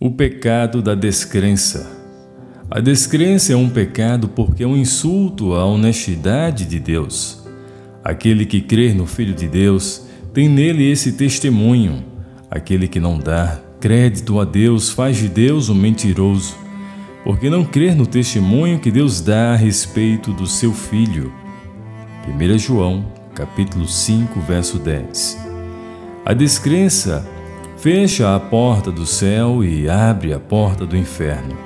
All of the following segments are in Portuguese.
O pecado da descrença. A descrença é um pecado porque é um insulto à honestidade de Deus. Aquele que crê no Filho de Deus tem nele esse testemunho. Aquele que não dá crédito a Deus faz de Deus um mentiroso, porque não crer no testemunho que Deus dá a respeito do seu Filho. 1 João, capítulo 5, verso 10. A descrença fecha a porta do céu e abre a porta do inferno.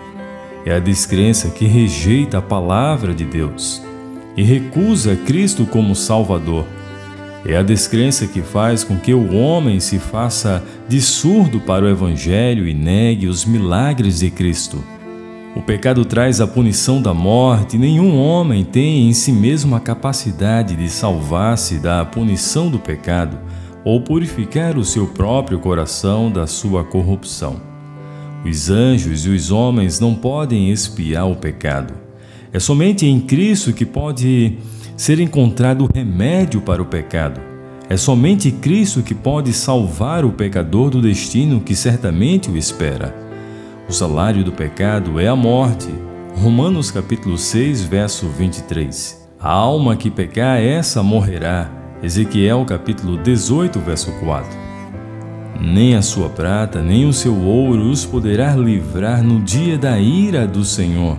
É a descrença que rejeita a palavra de Deus e recusa Cristo como Salvador. É a descrença que faz com que o homem se faça de surdo para o Evangelho e negue os milagres de Cristo. O pecado traz a punição da morte, nenhum homem tem em si mesmo a capacidade de salvar-se da punição do pecado ou purificar o seu próprio coração da sua corrupção. Os anjos e os homens não podem expiar o pecado. É somente em Cristo que pode ser encontrado o remédio para o pecado. É somente Cristo que pode salvar o pecador do destino que certamente o espera. O salário do pecado é a morte. Romanos capítulo 6, verso 23. A alma que pecar, essa morrerá. Ezequiel capítulo 18, verso 4. Nem a sua prata, nem o seu ouro os poderá livrar no dia da ira do Senhor.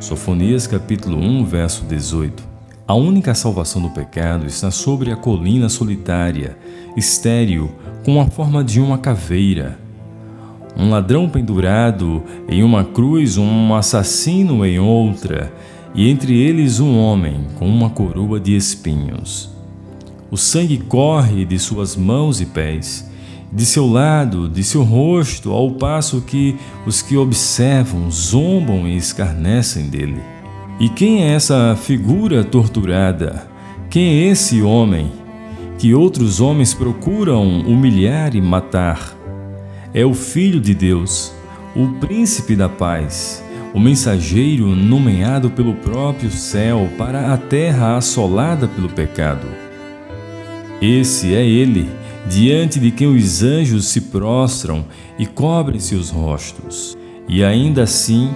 Sofonias capítulo 1, verso 18. A única salvação do pecado está sobre a colina solitária, estéril, com a forma de uma caveira. Um ladrão pendurado em uma cruz, um assassino em outra, e entre eles um homem com uma coroa de espinhos. O sangue corre de suas mãos e pés, de seu lado, de seu rosto, ao passo que os que observam zombam e escarnecem dele. E quem é essa figura torturada? Quem é esse homem que outros homens procuram humilhar e matar? É o Filho de Deus, o Príncipe da Paz, o mensageiro nomeado pelo próprio céu para a terra assolada pelo pecado. Esse é ele, diante de quem os anjos se prostram e cobrem seus rostos. E ainda assim,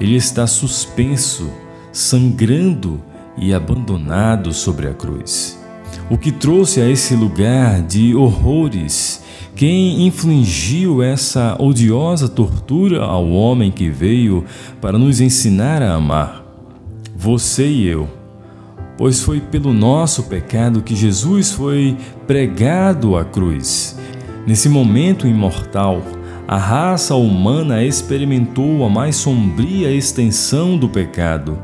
ele está suspenso, sangrando e abandonado sobre a cruz. O que trouxe a esse lugar de horrores? Quem infligiu essa odiosa tortura ao homem que veio para nos ensinar a amar? Você e eu pois foi pelo nosso pecado que Jesus foi pregado à cruz. Nesse momento imortal, a raça humana experimentou a mais sombria extensão do pecado,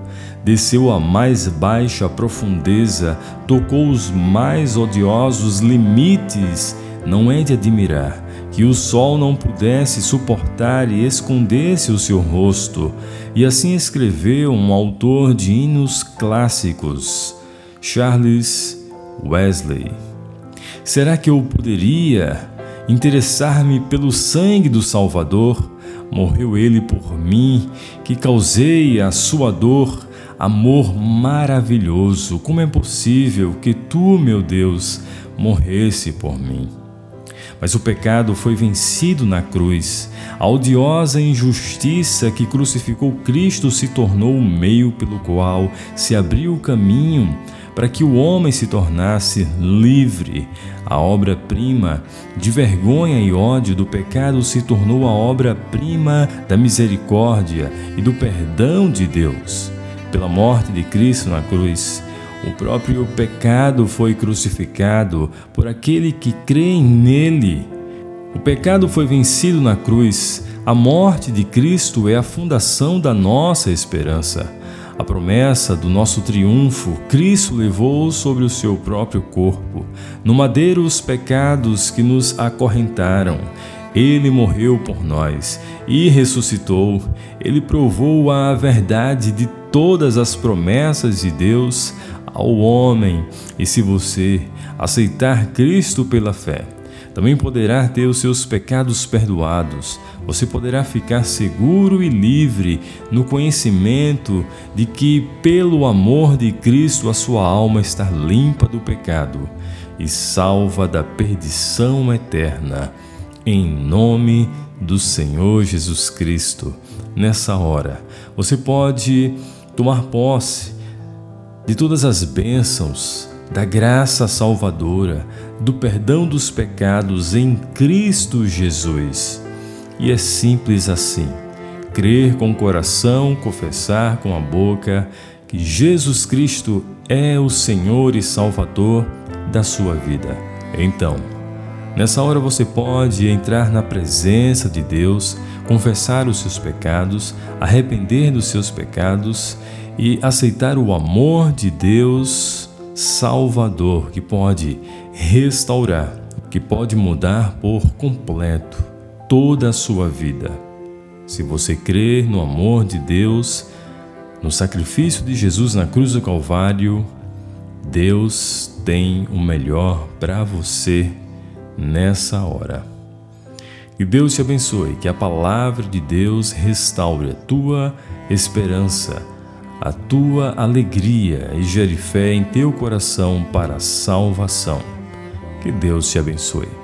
desceu à mais baixa profundeza, tocou os mais odiosos limites. Não é de admirar que o sol não pudesse suportar e escondesse o seu rosto, e assim escreveu um autor de hinos clássicos, Charles Wesley. Será que eu poderia interessar-me pelo sangue do Salvador? Morreu ele por mim, que causei a sua dor. Amor maravilhoso, como é possível que tu, meu Deus, morresse por mim? Mas o pecado foi vencido na cruz. A odiosa injustiça que crucificou Cristo se tornou o meio pelo qual se abriu o caminho para que o homem se tornasse livre. A obra-prima de vergonha e ódio do pecado se tornou a obra-prima da misericórdia e do perdão de Deus. Pela morte de Cristo na cruz, o próprio pecado foi crucificado por aquele que crê nele. O pecado foi vencido na cruz. A morte de Cristo é a fundação da nossa esperança. A promessa do nosso triunfo, Cristo levou sobre o seu próprio corpo, no madeiro os pecados que nos acorrentaram. Ele morreu por nós e ressuscitou. Ele provou a verdade de todas as promessas de Deus ao homem. E se você aceitar Cristo pela fé, também poderá ter os seus pecados perdoados. Você poderá ficar seguro e livre no conhecimento de que, pelo amor de Cristo, a sua alma está limpa do pecado e salva da perdição eterna. Em nome do Senhor Jesus Cristo. Nessa hora, você pode tomar posse de todas as bênçãos, da graça salvadora, do perdão dos pecados em Cristo Jesus. E é simples assim: crer com o coração, confessar com a boca que Jesus Cristo é o Senhor e Salvador da sua vida. Então, nessa hora você pode entrar na presença de Deus, confessar os seus pecados, arrepender dos seus pecados e aceitar o amor de Deus Salvador que pode restaurar, que pode mudar por completo toda a sua vida. Se você crer no amor de Deus, no sacrifício de Jesus na cruz do Calvário, Deus tem o melhor para você nessa hora. Que Deus te abençoe, que a palavra de Deus restaure a tua esperança, a tua alegria e gere fé em teu coração para a salvação. Que Deus te abençoe.